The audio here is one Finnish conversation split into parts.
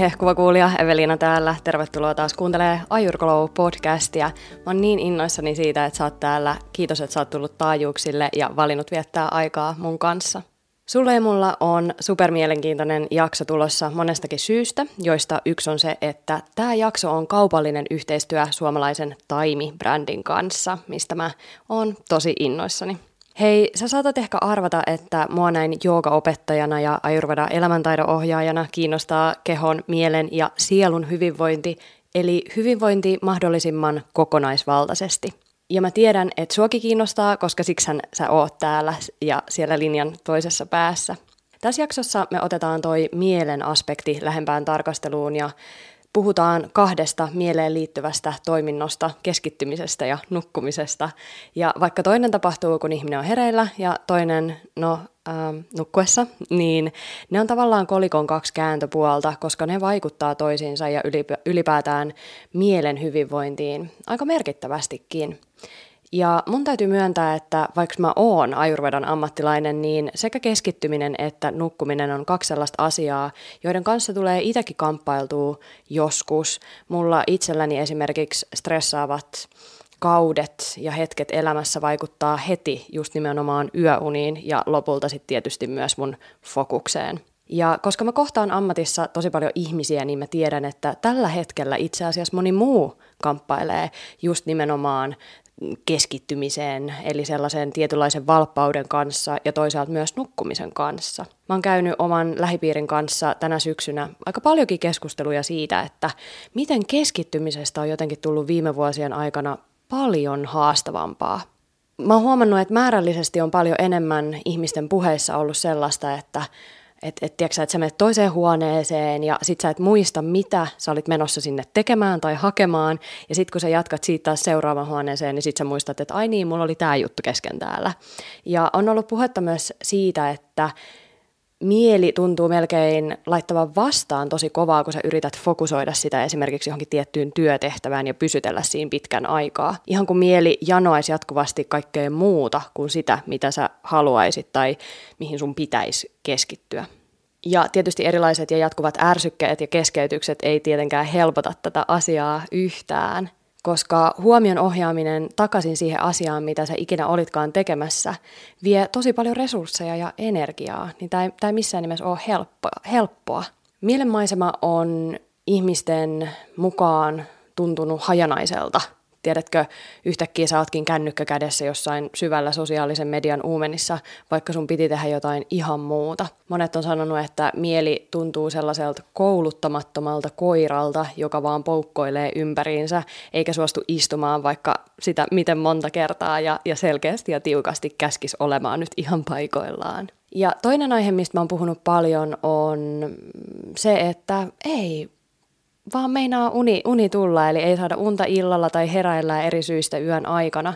Hehkuva kuulija, Evelina täällä. Tervetuloa taas kuuntelee Ajurglow podcastia. Mä oon niin innoissani siitä, että sä oot täällä. Kiitos, että sä oot tullut taajuuksille ja valinnut viettää aikaa mun kanssa. Sulle ja mulla on supermielenkiintoinen jakso tulossa monestakin syystä, joista yksi on se, että tämä jakso on kaupallinen yhteistyö suomalaisen Taimi-brändin kanssa, mistä mä oon tosi innoissani. Hei, sä saatat ehkä arvata, että mua näin joogaopettajana ja Ayurveda elämäntaidon ohjaajana kiinnostaa kehon, mielen ja sielun hyvinvointi, eli hyvinvointi mahdollisimman kokonaisvaltaisesti. Ja mä tiedän, että suoki kiinnostaa, koska siksän sä oot täällä ja siellä linjan toisessa päässä. Tässä jaksossa me otetaan toi mielen aspekti lähempään tarkasteluun ja puhutaan kahdesta mieleen liittyvästä toiminnosta, keskittymisestä ja nukkumisesta. Ja vaikka toinen tapahtuu, kun ihminen on hereillä ja toinen, no, ähm, nukkuessa, niin ne on tavallaan kolikon kaksi kääntöpuolta, koska ne vaikuttaa toisiinsa ja ylipäätään mielen hyvinvointiin aika merkittävästikin. Ja mun täytyy myöntää, että vaikka mä oon ajurvedan ammattilainen, niin sekä keskittyminen että nukkuminen on kaksi sellaista asiaa, joiden kanssa tulee itsekin kamppailtua joskus. Mulla itselläni esimerkiksi stressaavat kaudet ja hetket elämässä vaikuttaa heti just nimenomaan yöuniin ja lopulta sitten tietysti myös mun fokukseen. Ja koska mä kohtaan ammatissa tosi paljon ihmisiä, niin mä tiedän, että tällä hetkellä itse asiassa moni muu kamppailee just nimenomaan keskittymiseen, eli sellaisen tietynlaisen valppauden kanssa ja toisaalta myös nukkumisen kanssa. Mä oon käynyt oman lähipiirin kanssa tänä syksynä aika paljonkin keskusteluja siitä, että miten keskittymisestä on jotenkin tullut viime vuosien aikana paljon haastavampaa. Mä oon huomannut, että määrällisesti on paljon enemmän ihmisten puheissa ollut sellaista, että että et, tiedätkö, että sä menet toiseen huoneeseen ja sit sä et muista, mitä sä olit menossa sinne tekemään tai hakemaan. Ja sitten kun sä jatkat siitä taas seuraavaan huoneeseen, niin sit sä muistat, että ai niin, mulla oli tämä juttu kesken täällä. Ja on ollut puhetta myös siitä, että mieli tuntuu melkein laittavan vastaan tosi kovaa, kun sä yrität fokusoida sitä esimerkiksi johonkin tiettyyn työtehtävään ja pysytellä siinä pitkän aikaa. Ihan kun mieli janoisi jatkuvasti kaikkea muuta kuin sitä, mitä sä haluaisit tai mihin sun pitäisi keskittyä. Ja tietysti erilaiset ja jatkuvat ärsykkeet ja keskeytykset ei tietenkään helpota tätä asiaa yhtään koska huomion ohjaaminen takaisin siihen asiaan, mitä sä ikinä olitkaan tekemässä, vie tosi paljon resursseja ja energiaa, niin tämä ei, ei missään nimessä ole helppoa. helppoa. Mielenmaisema on ihmisten mukaan tuntunut hajanaiselta – Tiedätkö, yhtäkkiä sä ootkin kännykkä kädessä jossain syvällä sosiaalisen median uumenissa, vaikka sun piti tehdä jotain ihan muuta. Monet on sanonut, että mieli tuntuu sellaiselta kouluttamattomalta koiralta, joka vaan poukkoilee ympäriinsä, eikä suostu istumaan vaikka sitä miten monta kertaa ja, ja selkeästi ja tiukasti käskis olemaan nyt ihan paikoillaan. Ja toinen aihe, mistä mä oon puhunut paljon, on se, että ei vaan meinaa uni, uni tulla, eli ei saada unta illalla tai heräillä eri syistä yön aikana.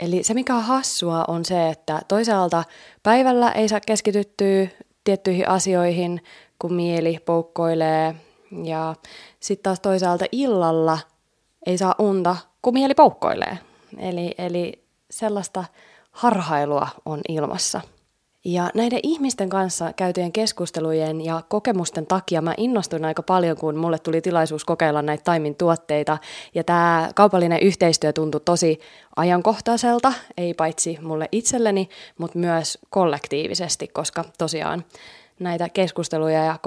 Eli se, mikä on hassua, on se, että toisaalta päivällä ei saa keskityttyä tiettyihin asioihin, kun mieli poukkoilee, ja sitten taas toisaalta illalla ei saa unta, kun mieli poukkoilee. Eli, eli sellaista harhailua on ilmassa. Ja näiden ihmisten kanssa käytyjen keskustelujen ja kokemusten takia mä innostuin aika paljon, kun mulle tuli tilaisuus kokeilla näitä Taimin tuotteita. Ja tämä kaupallinen yhteistyö tuntui tosi ajankohtaiselta, ei paitsi mulle itselleni, mutta myös kollektiivisesti, koska tosiaan näitä keskusteluja ja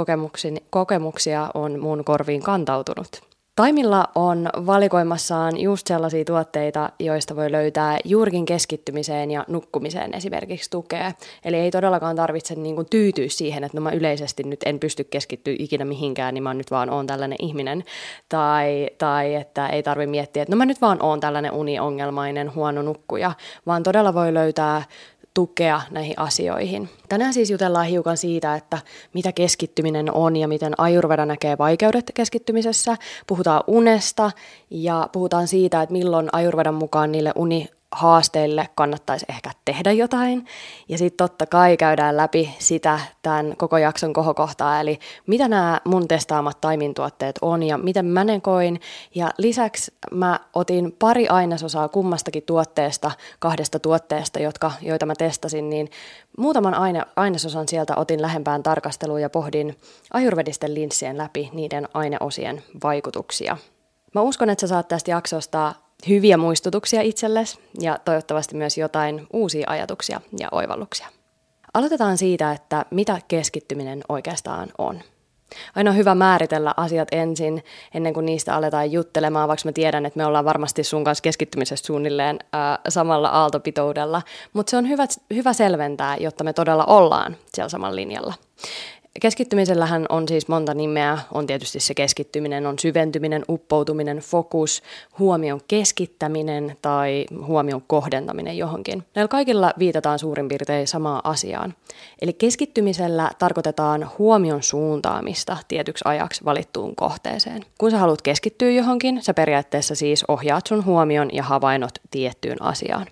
kokemuksia on mun korviin kantautunut. Taimilla on valikoimassaan just sellaisia tuotteita, joista voi löytää juurikin keskittymiseen ja nukkumiseen esimerkiksi tukea. Eli ei todellakaan tarvitse niin kuin tyytyä siihen, että no mä yleisesti nyt en pysty keskittyä ikinä mihinkään, niin mä nyt vaan oon tällainen ihminen. Tai, tai että ei tarvi miettiä, että no mä nyt vaan oon tällainen uniongelmainen huono nukkuja, vaan todella voi löytää tukea näihin asioihin. Tänään siis jutellaan hiukan siitä, että mitä keskittyminen on ja miten Ayurveda näkee vaikeudet keskittymisessä. Puhutaan unesta ja puhutaan siitä, että milloin Ayurvedan mukaan niille uni haasteille kannattaisi ehkä tehdä jotain. Ja sitten totta kai käydään läpi sitä tämän koko jakson kohokohtaa, eli mitä nämä mun testaamat taimintuotteet on ja miten mä ne koin. Ja lisäksi mä otin pari ainesosaa kummastakin tuotteesta, kahdesta tuotteesta, jotka, joita mä testasin, niin muutaman aine, ainesosan sieltä otin lähempään tarkasteluun ja pohdin ajurvedisten linssien läpi niiden aineosien vaikutuksia. Mä uskon, että sä saat tästä jaksosta hyviä muistutuksia itsellesi ja toivottavasti myös jotain uusia ajatuksia ja oivalluksia. Aloitetaan siitä, että mitä keskittyminen oikeastaan on. Aina on hyvä määritellä asiat ensin, ennen kuin niistä aletaan juttelemaan, vaikka mä tiedän, että me ollaan varmasti sun kanssa keskittymisessä suunnilleen ää, samalla aaltopitoudella, mutta se on hyvä, hyvä selventää, jotta me todella ollaan siellä samalla linjalla. Keskittymisellähän on siis monta nimeä. On tietysti se keskittyminen, on syventyminen, uppoutuminen, fokus, huomion keskittäminen tai huomion kohdentaminen johonkin. Näillä kaikilla viitataan suurin piirtein samaan asiaan. Eli keskittymisellä tarkoitetaan huomion suuntaamista tietyksi ajaksi valittuun kohteeseen. Kun sä haluat keskittyä johonkin, sä periaatteessa siis ohjaat sun huomion ja havainnot tiettyyn asiaan.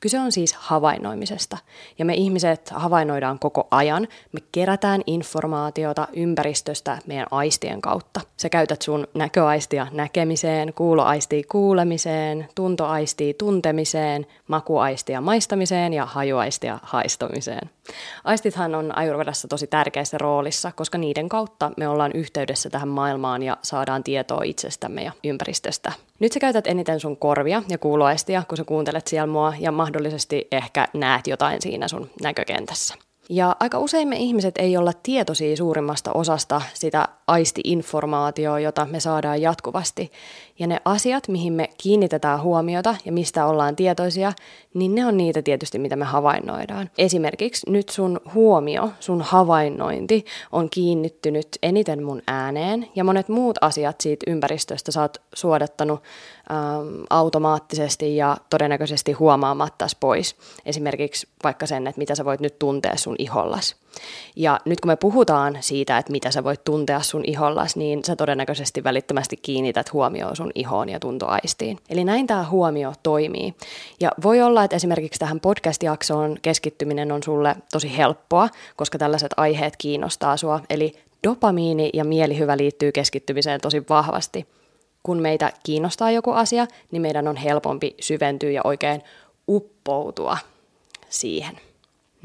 Kyse on siis havainnoimisesta. Ja me ihmiset havainnoidaan koko ajan. Me kerätään informaatiota ympäristöstä meidän aistien kautta. Sä käytät sun näköaistia näkemiseen, kuuloaistia kuulemiseen, tuntoaistia tuntemiseen, makuaistia maistamiseen ja hajuaistia haistamiseen. Aistithan on ajurvedassa tosi tärkeässä roolissa, koska niiden kautta me ollaan yhteydessä tähän maailmaan ja saadaan tietoa itsestämme ja ympäristöstä. Nyt sä käytät eniten sun korvia ja kuuloaistia, kun sä kuuntelet siellä mua ja mahdollisesti ehkä näet jotain siinä sun näkökentässä. Ja aika usein me ihmiset ei olla tietoisia suurimmasta osasta sitä aisti-informaatiota, jota me saadaan jatkuvasti. Ja ne asiat, mihin me kiinnitetään huomiota ja mistä ollaan tietoisia, niin ne on niitä tietysti, mitä me havainnoidaan. Esimerkiksi nyt sun huomio, sun havainnointi on kiinnittynyt eniten mun ääneen ja monet muut asiat siitä ympäristöstä sä oot suodattanut ähm, automaattisesti ja todennäköisesti huomaamatta pois. Esimerkiksi vaikka sen, että mitä sä voit nyt tuntea sun ihollas. Ja nyt kun me puhutaan siitä, että mitä sä voit tuntea sun ihollas, niin sä todennäköisesti välittömästi kiinnität huomioon sun ihoon ja tuntoaistiin. Eli näin tämä huomio toimii. Ja voi olla, että esimerkiksi tähän podcast-jaksoon keskittyminen on sulle tosi helppoa, koska tällaiset aiheet kiinnostaa sua. Eli dopamiini ja mielihyvä liittyy keskittymiseen tosi vahvasti. Kun meitä kiinnostaa joku asia, niin meidän on helpompi syventyä ja oikein uppoutua siihen.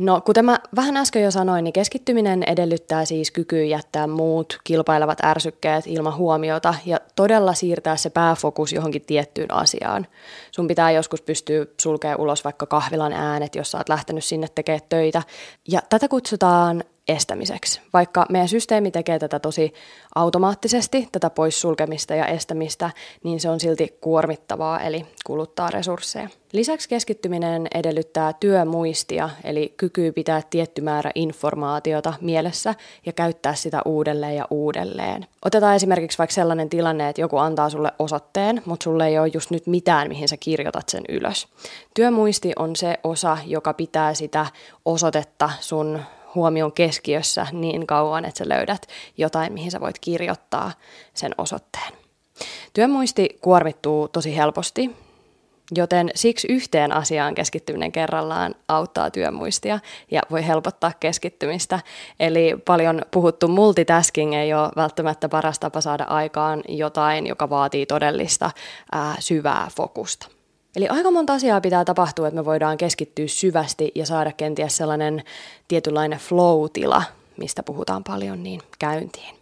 No, kuten mä vähän äsken jo sanoin, niin keskittyminen edellyttää siis kykyä jättää muut kilpailevat ärsykkeet ilman huomiota ja todella siirtää se pääfokus johonkin tiettyyn asiaan. Sun pitää joskus pystyä sulkemaan ulos vaikka kahvilan äänet, jos sä oot lähtenyt sinne tekemään töitä. Ja tätä kutsutaan estämiseksi. Vaikka meidän systeemi tekee tätä tosi automaattisesti, tätä poissulkemista ja estämistä, niin se on silti kuormittavaa, eli kuluttaa resursseja. Lisäksi keskittyminen edellyttää työmuistia, eli kykyä pitää tietty määrä informaatiota mielessä ja käyttää sitä uudelleen ja uudelleen. Otetaan esimerkiksi vaikka sellainen tilanne, että joku antaa sulle osoitteen, mutta sulle ei ole just nyt mitään, mihin sä kirjoitat sen ylös. Työmuisti on se osa, joka pitää sitä osoitetta sun huomion keskiössä niin kauan, että sä löydät jotain, mihin sä voit kirjoittaa sen osoitteen. Työmuisti kuormittuu tosi helposti, joten siksi yhteen asiaan keskittyminen kerrallaan auttaa työmuistia ja voi helpottaa keskittymistä. Eli paljon puhuttu multitasking ei ole välttämättä paras tapa saada aikaan jotain, joka vaatii todellista ää, syvää fokusta. Eli aika monta asiaa pitää tapahtua, että me voidaan keskittyä syvästi ja saada kenties sellainen tietynlainen flow-tila, mistä puhutaan paljon, niin käyntiin.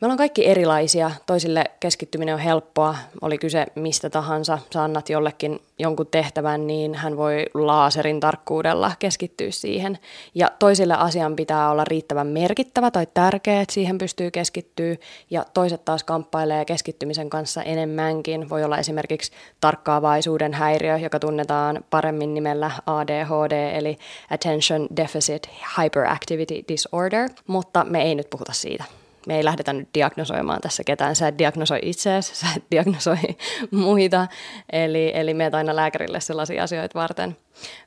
Me ollaan kaikki erilaisia. Toisille keskittyminen on helppoa. Oli kyse mistä tahansa. Sä annat jollekin jonkun tehtävän, niin hän voi laaserin tarkkuudella keskittyä siihen. Ja toisille asian pitää olla riittävän merkittävä tai tärkeä, että siihen pystyy keskittyä. Ja toiset taas kamppailee keskittymisen kanssa enemmänkin. Voi olla esimerkiksi tarkkaavaisuuden häiriö, joka tunnetaan paremmin nimellä ADHD, eli Attention Deficit Hyperactivity Disorder, mutta me ei nyt puhuta siitä me ei lähdetä nyt diagnosoimaan tässä ketään. Sä et diagnosoi itseäsi, sä et diagnosoi muita, eli, eli meet aina lääkärille sellaisia asioita varten.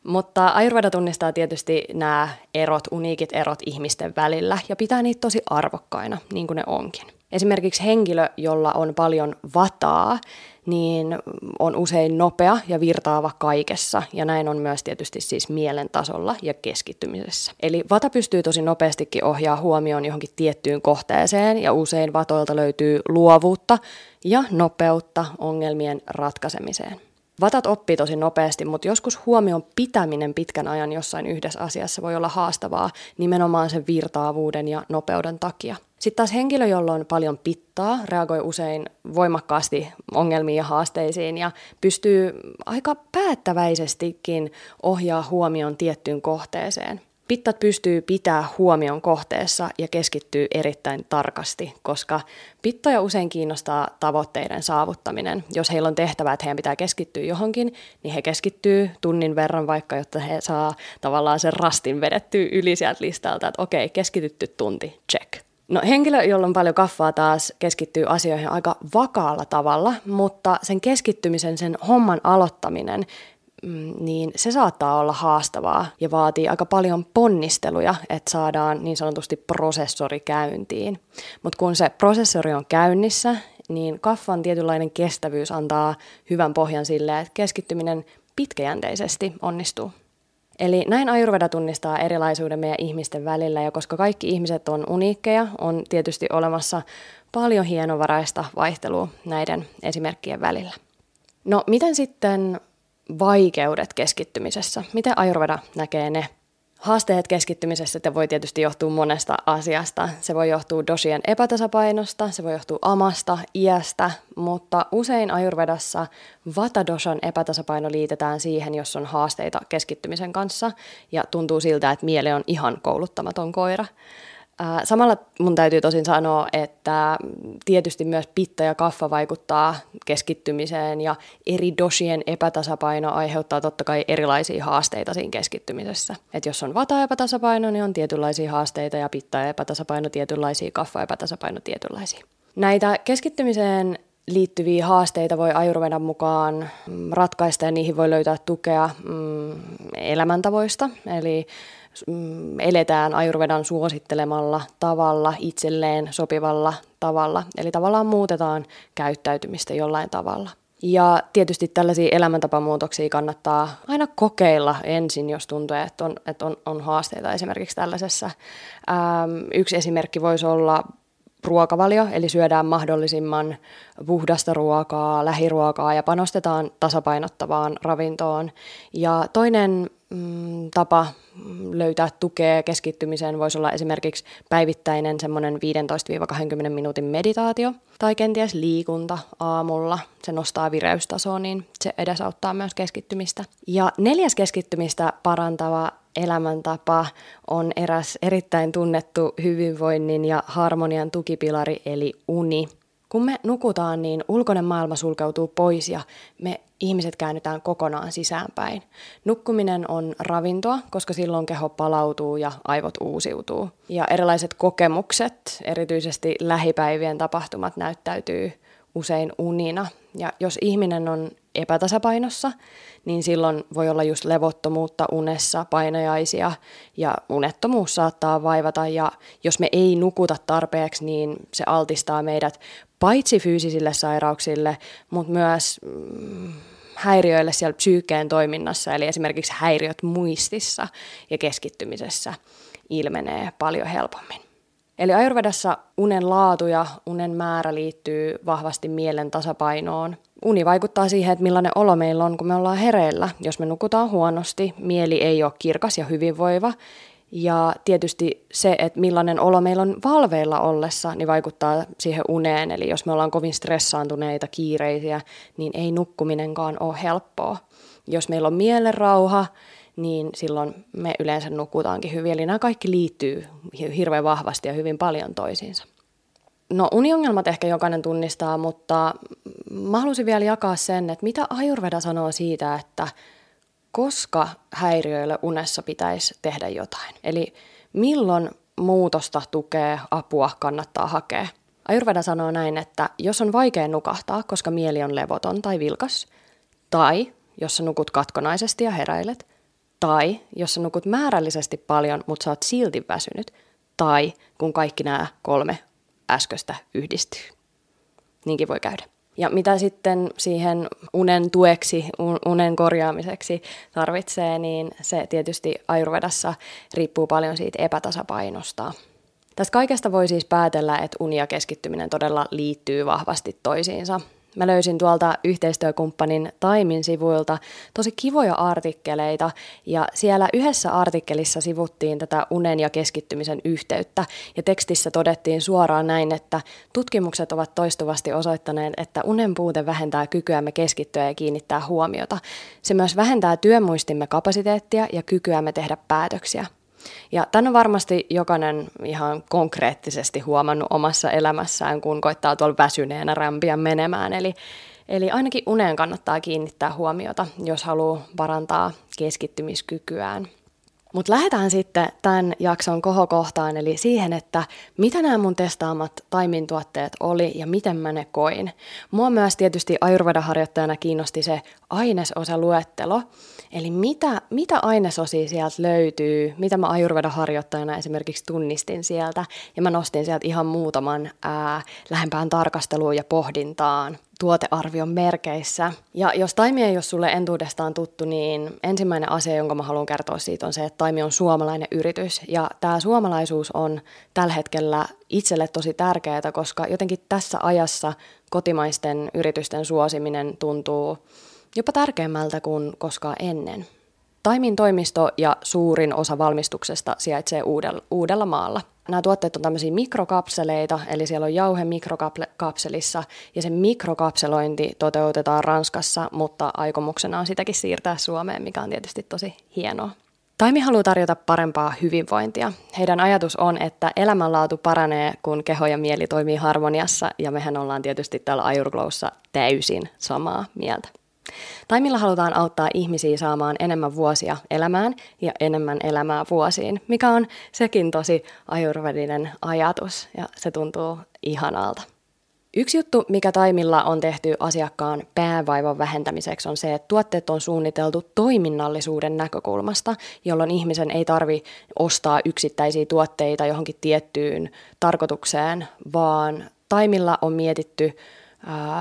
Mutta Ayurveda tunnistaa tietysti nämä erot, uniikit erot ihmisten välillä ja pitää niitä tosi arvokkaina, niin kuin ne onkin. Esimerkiksi henkilö, jolla on paljon vataa, niin on usein nopea ja virtaava kaikessa, ja näin on myös tietysti siis mielen tasolla ja keskittymisessä. Eli vata pystyy tosi nopeastikin ohjaa huomioon johonkin tiettyyn kohteeseen, ja usein vatoilta löytyy luovuutta ja nopeutta ongelmien ratkaisemiseen. Vatat oppii tosi nopeasti, mutta joskus huomion pitäminen pitkän ajan jossain yhdessä asiassa voi olla haastavaa nimenomaan sen virtaavuuden ja nopeuden takia. Sitten taas henkilö, jolla on paljon pittaa, reagoi usein voimakkaasti ongelmiin ja haasteisiin ja pystyy aika päättäväisestikin ohjaa huomion tiettyyn kohteeseen. Pittat pystyy pitää huomion kohteessa ja keskittyy erittäin tarkasti, koska pittoja usein kiinnostaa tavoitteiden saavuttaminen. Jos heillä on tehtävä, että heidän pitää keskittyä johonkin, niin he keskittyy tunnin verran vaikka, jotta he saa tavallaan sen rastin vedettyä yli sieltä listalta, että okei, keskitytty tunti, check. No henkilö, jolla on paljon kaffaa taas, keskittyy asioihin aika vakaalla tavalla, mutta sen keskittymisen, sen homman aloittaminen, niin se saattaa olla haastavaa ja vaatii aika paljon ponnisteluja, että saadaan niin sanotusti prosessori käyntiin. Mutta kun se prosessori on käynnissä, niin kaffan tietynlainen kestävyys antaa hyvän pohjan sille, että keskittyminen pitkäjänteisesti onnistuu. Eli näin Ayurveda tunnistaa erilaisuuden meidän ihmisten välillä, ja koska kaikki ihmiset on uniikkeja, on tietysti olemassa paljon hienovaraista vaihtelua näiden esimerkkien välillä. No miten sitten vaikeudet keskittymisessä? Miten Ayurveda näkee ne? Haasteet keskittymisessä te voi tietysti johtua monesta asiasta. Se voi johtua dosien epätasapainosta, se voi johtua amasta, iästä, mutta usein Ayurvedassa vatadoshan epätasapaino liitetään siihen, jos on haasteita keskittymisen kanssa ja tuntuu siltä, että miele on ihan kouluttamaton koira. Samalla mun täytyy tosin sanoa, että tietysti myös pitta ja kaffa vaikuttaa keskittymiseen ja eri dosien epätasapaino aiheuttaa totta kai erilaisia haasteita siinä keskittymisessä. Et jos on vata epätasapaino, niin on tietynlaisia haasteita ja pitta epätasapaino tietynlaisia, kaffa epätasapaino tietynlaisia. Näitä keskittymiseen liittyviä haasteita voi ajurvedan mukaan ratkaista ja niihin voi löytää tukea mm, elämäntavoista. Eli Mm, eletään ajurvedan suosittelemalla tavalla, itselleen sopivalla tavalla. Eli tavallaan muutetaan käyttäytymistä jollain tavalla. Ja tietysti tällaisia elämäntapamuutoksia kannattaa aina kokeilla ensin, jos tuntuu, että on, että on, on haasteita esimerkiksi tällaisessa. Ähm, yksi esimerkki voisi olla ruokavalio, eli syödään mahdollisimman puhdasta ruokaa, lähiruokaa ja panostetaan tasapainottavaan ravintoon. Ja toinen mm, tapa löytää tukea keskittymiseen voisi olla esimerkiksi päivittäinen semmoinen 15-20 minuutin meditaatio tai kenties liikunta aamulla. Se nostaa vireystasoa, niin se edesauttaa myös keskittymistä. Ja neljäs keskittymistä parantava elämäntapa on eräs erittäin tunnettu hyvinvoinnin ja harmonian tukipilari eli uni. Kun me nukutaan, niin ulkoinen maailma sulkeutuu pois ja me ihmiset käännytään kokonaan sisäänpäin. Nukkuminen on ravintoa, koska silloin keho palautuu ja aivot uusiutuu. Ja erilaiset kokemukset, erityisesti lähipäivien tapahtumat, näyttäytyy usein unina. Ja jos ihminen on epätasapainossa, niin silloin voi olla just levottomuutta unessa, painajaisia ja unettomuus saattaa vaivata. Ja jos me ei nukuta tarpeeksi, niin se altistaa meidät paitsi fyysisille sairauksille, mutta myös mm, häiriöille siellä psyykkeen toiminnassa, eli esimerkiksi häiriöt muistissa ja keskittymisessä ilmenee paljon helpommin. Eli Ayurvedassa unen laatu ja unen määrä liittyy vahvasti mielen tasapainoon. Uni vaikuttaa siihen, että millainen olo meillä on, kun me ollaan hereillä. Jos me nukutaan huonosti, mieli ei ole kirkas ja hyvinvoiva, ja tietysti se, että millainen olo meillä on valveilla ollessa, niin vaikuttaa siihen uneen. Eli jos me ollaan kovin stressaantuneita, kiireisiä, niin ei nukkuminenkaan ole helppoa. Jos meillä on mielen rauha, niin silloin me yleensä nukutaankin hyvin. Eli nämä kaikki liittyy hirveän vahvasti ja hyvin paljon toisiinsa. No uniongelmat ehkä jokainen tunnistaa, mutta mä haluaisin vielä jakaa sen, että mitä Ayurveda sanoo siitä, että koska häiriöille unessa pitäisi tehdä jotain. Eli milloin muutosta tukee, apua kannattaa hakea. Ayurveda sanoo näin, että jos on vaikea nukahtaa, koska mieli on levoton tai vilkas, tai jos sä nukut katkonaisesti ja heräilet, tai jos sä nukut määrällisesti paljon, mutta sä oot silti väsynyt, tai kun kaikki nämä kolme äsköstä yhdistyy. Niinkin voi käydä. Ja mitä sitten siihen unen tueksi, unen korjaamiseksi tarvitsee, niin se tietysti Ayurvedassa riippuu paljon siitä epätasapainosta. Tästä kaikesta voi siis päätellä, että uni ja keskittyminen todella liittyy vahvasti toisiinsa. Mä löysin tuolta yhteistyökumppanin Taimin sivuilta tosi kivoja artikkeleita ja siellä yhdessä artikkelissa sivuttiin tätä unen ja keskittymisen yhteyttä ja tekstissä todettiin suoraan näin, että tutkimukset ovat toistuvasti osoittaneet, että unen puute vähentää kykyämme keskittyä ja kiinnittää huomiota. Se myös vähentää työmuistimme kapasiteettia ja kykyämme tehdä päätöksiä. Ja tämän on varmasti jokainen ihan konkreettisesti huomannut omassa elämässään, kun koittaa tuolla väsyneenä rämpiä menemään. Eli, eli ainakin uneen kannattaa kiinnittää huomiota, jos haluaa parantaa keskittymiskykyään. Mutta lähdetään sitten tämän jakson kohokohtaan, eli siihen, että mitä nämä mun testaamat taimin tuotteet oli ja miten mä ne koin. Mua myös tietysti Ayurveda-harjoittajana kiinnosti se ainesosaluettelo, eli mitä, mitä ainesosia sieltä löytyy, mitä mä Ayurveda-harjoittajana esimerkiksi tunnistin sieltä, ja mä nostin sieltä ihan muutaman ää, lähempään tarkasteluun ja pohdintaan tuotearvion merkeissä. Ja jos taimi ei ole sulle entuudestaan tuttu, niin ensimmäinen asia, jonka mä haluan kertoa siitä, on se, että taimi on suomalainen yritys. Ja tämä suomalaisuus on tällä hetkellä itselle tosi tärkeää, koska jotenkin tässä ajassa kotimaisten yritysten suosiminen tuntuu jopa tärkeämmältä kuin koskaan ennen. Taimin toimisto ja suurin osa valmistuksesta sijaitsee Uudella, Uudella maalla – nämä tuotteet on tämmöisiä mikrokapseleita, eli siellä on jauhe mikrokapselissa, ja se mikrokapselointi toteutetaan Ranskassa, mutta aikomuksena on sitäkin siirtää Suomeen, mikä on tietysti tosi hienoa. Taimi haluaa tarjota parempaa hyvinvointia. Heidän ajatus on, että elämänlaatu paranee, kun keho ja mieli toimii harmoniassa, ja mehän ollaan tietysti täällä Ayurglowssa täysin samaa mieltä. Taimilla halutaan auttaa ihmisiä saamaan enemmän vuosia elämään ja enemmän elämää vuosiin, mikä on sekin tosi ajurvedinen ajatus ja se tuntuu ihanalta. Yksi juttu, mikä Taimilla on tehty asiakkaan päävaivan vähentämiseksi, on se, että tuotteet on suunniteltu toiminnallisuuden näkökulmasta, jolloin ihmisen ei tarvi ostaa yksittäisiä tuotteita johonkin tiettyyn tarkoitukseen, vaan Taimilla on mietitty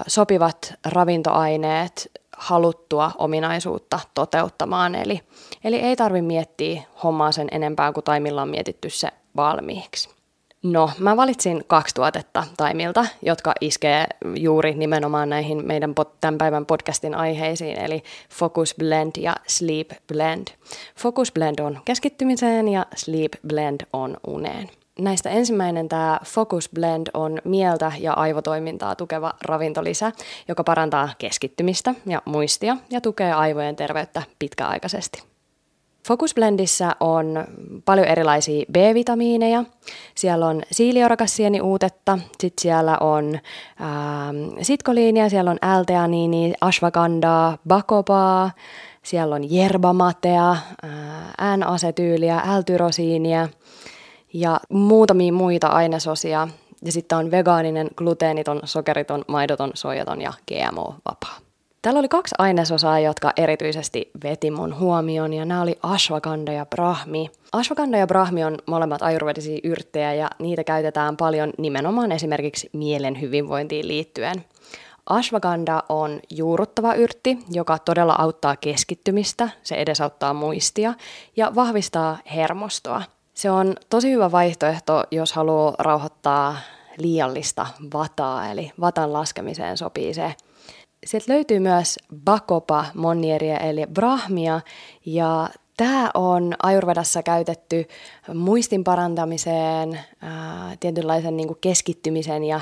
sopivat ravintoaineet haluttua ominaisuutta toteuttamaan. Eli, eli ei tarvi miettiä hommaa sen enempää kuin taimilla on mietitty se valmiiksi. No, mä valitsin kaksi tuotetta Taimilta, jotka iskee juuri nimenomaan näihin meidän tämän päivän podcastin aiheisiin, eli Focus Blend ja Sleep Blend. Focus Blend on keskittymiseen ja Sleep Blend on uneen. Näistä ensimmäinen tämä Focus Blend on mieltä ja aivotoimintaa tukeva ravintolisä, joka parantaa keskittymistä ja muistia ja tukee aivojen terveyttä pitkäaikaisesti. Focus Blendissä on paljon erilaisia B-vitamiineja. Siellä on siiliorakassieni uutetta, sitten siellä on ää, sitkoliinia, siellä on L-teaniini, ashwagandaa, bakopaa, siellä on jerbamatea, N-asetyyliä, L-tyrosiinia – ja muutamia muita ainesosia. Ja sitten on vegaaninen, gluteeniton, sokeriton, maidoton, soijaton ja GMO-vapaa. Täällä oli kaksi ainesosaa, jotka erityisesti veti mun huomioon, ja nämä oli ashwagandha ja brahmi. Ashwagandha ja brahmi on molemmat ajurvedisia yrttejä, ja niitä käytetään paljon nimenomaan esimerkiksi mielen hyvinvointiin liittyen. Ashwagandha on juuruttava yrtti, joka todella auttaa keskittymistä, se edesauttaa muistia ja vahvistaa hermostoa – se on tosi hyvä vaihtoehto, jos haluaa rauhoittaa liiallista vataa, eli vatan laskemiseen sopii se. Sieltä löytyy myös bakopa monnieria eli brahmia ja Tämä on Ayurvedassa käytetty muistin parantamiseen, tietynlaisen niin kuin keskittymisen ja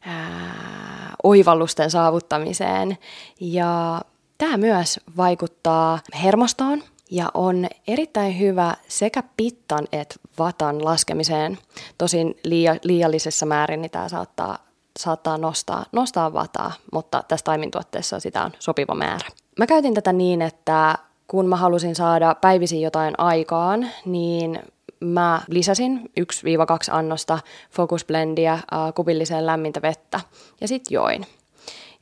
ää, oivallusten saavuttamiseen. Ja tämä myös vaikuttaa hermostoon, ja on erittäin hyvä sekä pittan että vatan laskemiseen. Tosin liiallisessa määrin niin tämä saattaa, saattaa nostaa, nostaa vataa, mutta tässä taimintuotteessa sitä on sopiva määrä. Mä käytin tätä niin, että kun mä halusin saada päivisin jotain aikaan, niin mä lisäsin 1-2 annosta Focus Blendia äh, kubilliseen lämmintä vettä ja sitten join.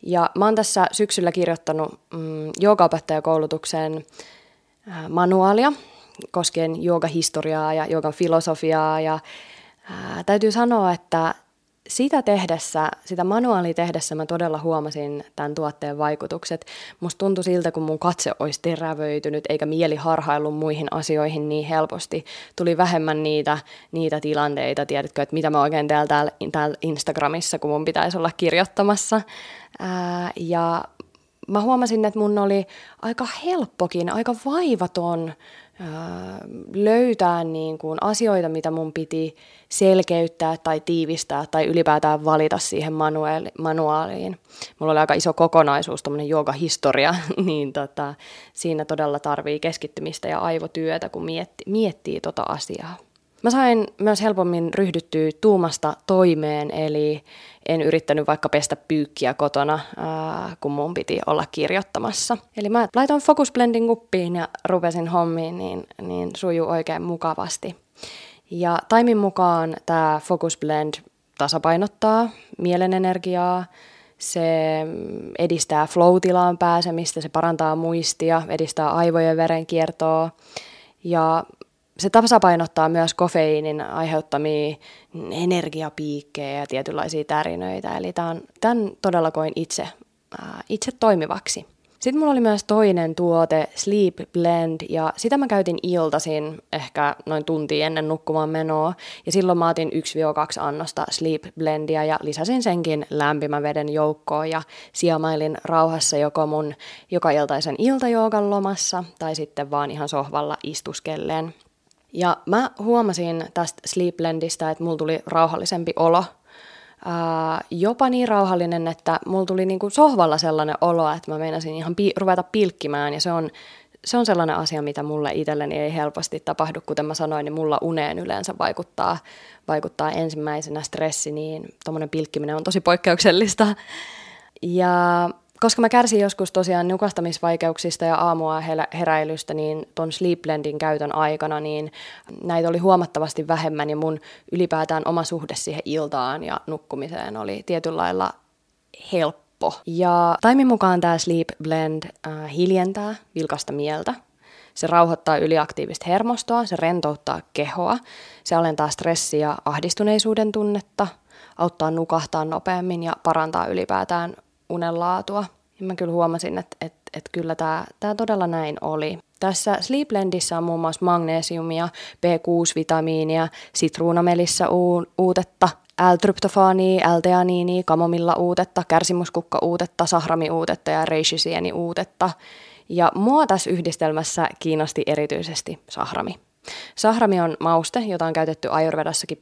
Ja mä oon tässä syksyllä kirjoittanut mm, joogaopettajakoulutuksen manuaalia koskien joogahistoriaa ja joogan filosofiaa. Ja ää, täytyy sanoa, että sitä tehdessä, sitä manuaalia tehdessä mä todella huomasin tämän tuotteen vaikutukset. Musta tuntui siltä, kun mun katse olisi terävöitynyt eikä mieli harhaillut muihin asioihin niin helposti. Tuli vähemmän niitä, niitä tilanteita, tiedätkö, että mitä mä oikein täällä, täällä, täällä Instagramissa, kun mun pitäisi olla kirjoittamassa. Ää, ja mä huomasin, että mun oli aika helppokin, aika vaivaton löytää niin kuin asioita, mitä mun piti selkeyttää tai tiivistää tai ylipäätään valita siihen manuaali, manuaaliin. Mulla oli aika iso kokonaisuus, tämmöinen joogahistoria, niin tota, siinä todella tarvii keskittymistä ja aivotyötä, kun mietti, miettii tota asiaa. Mä sain myös helpommin ryhdyttyä tuumasta toimeen, eli en yrittänyt vaikka pestä pyykkiä kotona, ää, kun mun piti olla kirjoittamassa. Eli mä laitoin Focus Blendin kuppiin ja rupesin hommiin, niin, niin sujuu oikein mukavasti. Ja taimin mukaan tämä Focus Blend tasapainottaa mielen energiaa, se edistää flow-tilaan pääsemistä, se parantaa muistia, edistää aivojen verenkiertoa ja se tasapainottaa myös kofeiinin aiheuttamia energiapiikkejä ja tietynlaisia tärinöitä. Eli tämän, tämän todella koin itse, ää, itse toimivaksi. Sitten mulla oli myös toinen tuote, Sleep Blend, ja sitä mä käytin iltasin ehkä noin tunti ennen nukkumaan menoa. Ja silloin mä otin 1-2 annosta Sleep Blendia ja lisäsin senkin lämpimän veden joukkoon ja siemailin rauhassa joko mun joka iltaisen iltajoogan lomassa tai sitten vaan ihan sohvalla istuskelleen. Ja mä huomasin tästä Sleep Blendistä, että mulla tuli rauhallisempi olo. Ää, jopa niin rauhallinen, että mulla tuli niinku sohvalla sellainen olo, että mä meinasin ihan pi- ruveta pilkkimään. Ja se on, se on sellainen asia, mitä mulle itselleni ei helposti tapahdu. Kuten mä sanoin, niin mulla uneen yleensä vaikuttaa, vaikuttaa ensimmäisenä stressi, niin tuommoinen pilkkiminen on tosi poikkeuksellista. Ja koska mä kärsin joskus tosiaan nukastamisvaikeuksista ja aamua heräilystä, niin ton Sleep Blendin käytön aikana, niin näitä oli huomattavasti vähemmän ja mun ylipäätään oma suhde siihen iltaan ja nukkumiseen oli tietyllä lailla helppo. Ja taimin mukaan tämä Sleep Blend äh, hiljentää vilkasta mieltä. Se rauhoittaa yliaktiivista hermostoa, se rentouttaa kehoa, se alentaa stressiä ja ahdistuneisuuden tunnetta, auttaa nukahtaa nopeammin ja parantaa ylipäätään unenlaatua. Ja mä kyllä huomasin, että, että, että kyllä tämä, tämä todella näin oli. Tässä Sleeplendissä on muun muassa magnesiumia, B6-vitamiinia, sitruunamelissä uutetta, L-tryptofaania, L-teaniinia, kamomilla uutetta, kärsimuskukka uutetta, sahrami uutetta ja reishisieni uutetta. Ja mua tässä yhdistelmässä kiinnosti erityisesti sahrami. Sahrami on mauste, jota on käytetty ajurvedassakin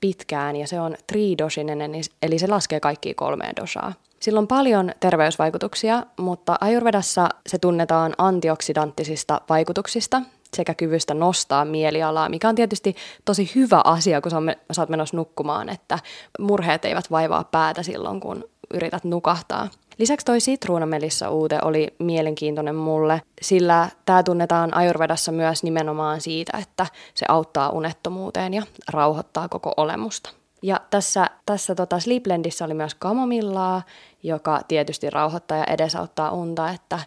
pitkään ja se on tridosinen, eli se laskee kaikki kolmeen dosaa. Sillä on paljon terveysvaikutuksia, mutta ajurvedassa se tunnetaan antioksidanttisista vaikutuksista sekä kyvystä nostaa mielialaa, mikä on tietysti tosi hyvä asia, kun sä oot menossa nukkumaan, että murheet eivät vaivaa päätä silloin, kun yrität nukahtaa. Lisäksi toi sitruunamelissa uute oli mielenkiintoinen mulle, sillä tämä tunnetaan ajurvedassa myös nimenomaan siitä, että se auttaa unettomuuteen ja rauhoittaa koko olemusta. Ja tässä, tässä tota Sleeplendissä oli myös kamomillaa, joka tietysti rauhoittaa ja edesauttaa unta, että,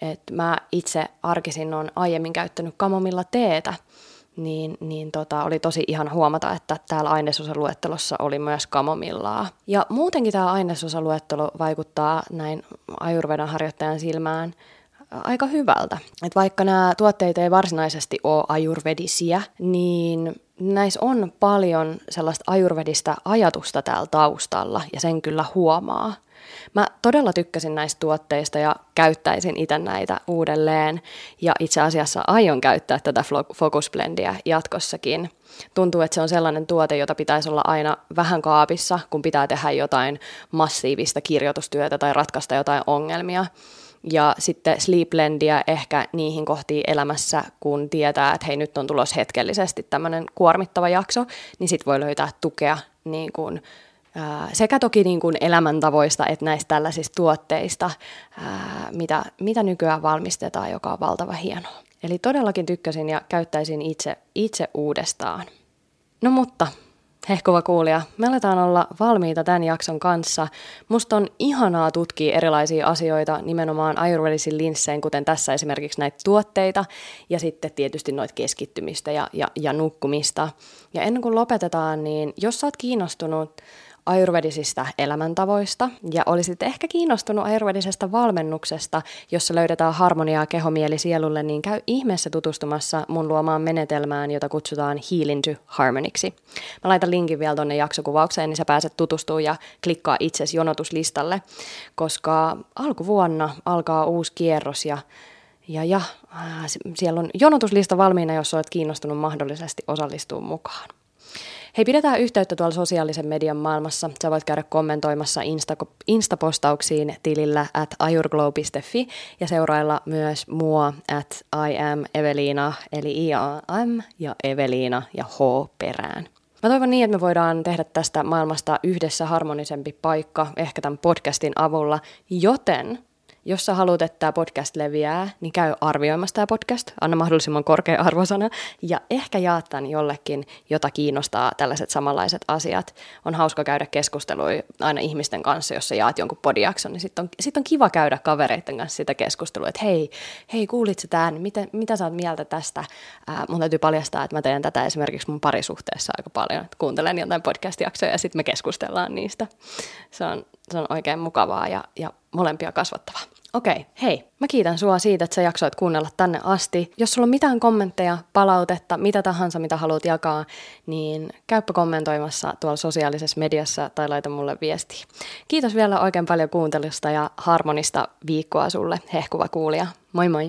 että mä itse arkisin on aiemmin käyttänyt kamomilla teetä, niin, niin tota, oli tosi ihan huomata, että täällä ainesosaluettelossa oli myös kamomillaa. Ja muutenkin tämä ainesosaluettelo vaikuttaa näin ajurvedan harjoittajan silmään aika hyvältä. Et vaikka nämä tuotteet ei varsinaisesti ole ajurvedisiä, niin näissä on paljon sellaista ajurvedistä ajatusta täällä taustalla ja sen kyllä huomaa. Mä todella tykkäsin näistä tuotteista ja käyttäisin itse näitä uudelleen ja itse asiassa aion käyttää tätä Focus Blendia jatkossakin. Tuntuu, että se on sellainen tuote, jota pitäisi olla aina vähän kaapissa, kun pitää tehdä jotain massiivista kirjoitustyötä tai ratkaista jotain ongelmia ja sitten sleeplendia ehkä niihin kohtiin elämässä, kun tietää, että hei nyt on tulos hetkellisesti tämmöinen kuormittava jakso, niin sitten voi löytää tukea niin kuin, ää, sekä toki niin kuin elämäntavoista että näistä tällaisista tuotteista, ää, mitä, mitä nykyään valmistetaan, joka on valtava hienoa. Eli todellakin tykkäsin ja käyttäisin itse, itse uudestaan. No mutta Hehkuva kuulija, me aletaan olla valmiita tämän jakson kanssa. Musta on ihanaa tutkia erilaisia asioita nimenomaan ayurvedisin linssein, kuten tässä esimerkiksi näitä tuotteita ja sitten tietysti noita keskittymistä ja, ja, ja nukkumista. Ja ennen kuin lopetetaan, niin jos sä oot kiinnostunut ayurvedisista elämäntavoista ja olisit ehkä kiinnostunut ayurvedisesta valmennuksesta, jossa löydetään harmoniaa kehomieli sielulle, niin käy ihmeessä tutustumassa mun luomaan menetelmään, jota kutsutaan Healing to Harmoniksi. Mä laitan linkin vielä tonne jaksokuvaukseen, niin sä pääset tutustumaan ja klikkaa itsesi jonotuslistalle, koska alkuvuonna alkaa uusi kierros ja ja, ja äh, siellä on jonotuslista valmiina, jos olet kiinnostunut mahdollisesti osallistua mukaan. Hei, pidetään yhteyttä tuolla sosiaalisen median maailmassa. Sä voit käydä kommentoimassa Insta- Instapostauksiin tilillä at ajurglow.fi ja seurailla myös mua at I am Evelina, eli I-A-M ja Evelina ja H perään. Mä toivon niin, että me voidaan tehdä tästä maailmasta yhdessä harmonisempi paikka, ehkä tämän podcastin avulla, joten jos sä haluat, että tämä podcast leviää, niin käy arvioimassa tämä podcast, anna mahdollisimman korkea arvosana ja ehkä jaa tämän jollekin, jota kiinnostaa tällaiset samanlaiset asiat. On hauska käydä keskustelua aina ihmisten kanssa, jos sä jaat jonkun podiakson, niin sitten on, sit on kiva käydä kavereiden kanssa sitä keskustelua, että hei, hei kuulit sä tämän, mitä, mitä sä oot mieltä tästä? Ää, mun täytyy paljastaa, että mä teen tätä esimerkiksi mun parisuhteessa aika paljon, että kuuntelen jotain podcast-jaksoja ja sitten me keskustellaan niistä. Se on, se on oikein mukavaa ja, ja molempia kasvattavaa. Okei, hei, mä kiitän sua siitä, että sä jaksoit kuunnella tänne asti. Jos sulla on mitään kommentteja, palautetta, mitä tahansa, mitä haluat jakaa, niin käyppä kommentoimassa tuolla sosiaalisessa mediassa tai laita mulle viestiä. Kiitos vielä oikein paljon kuuntelusta ja harmonista viikkoa sulle, hehkuva kuulija. Moi moi!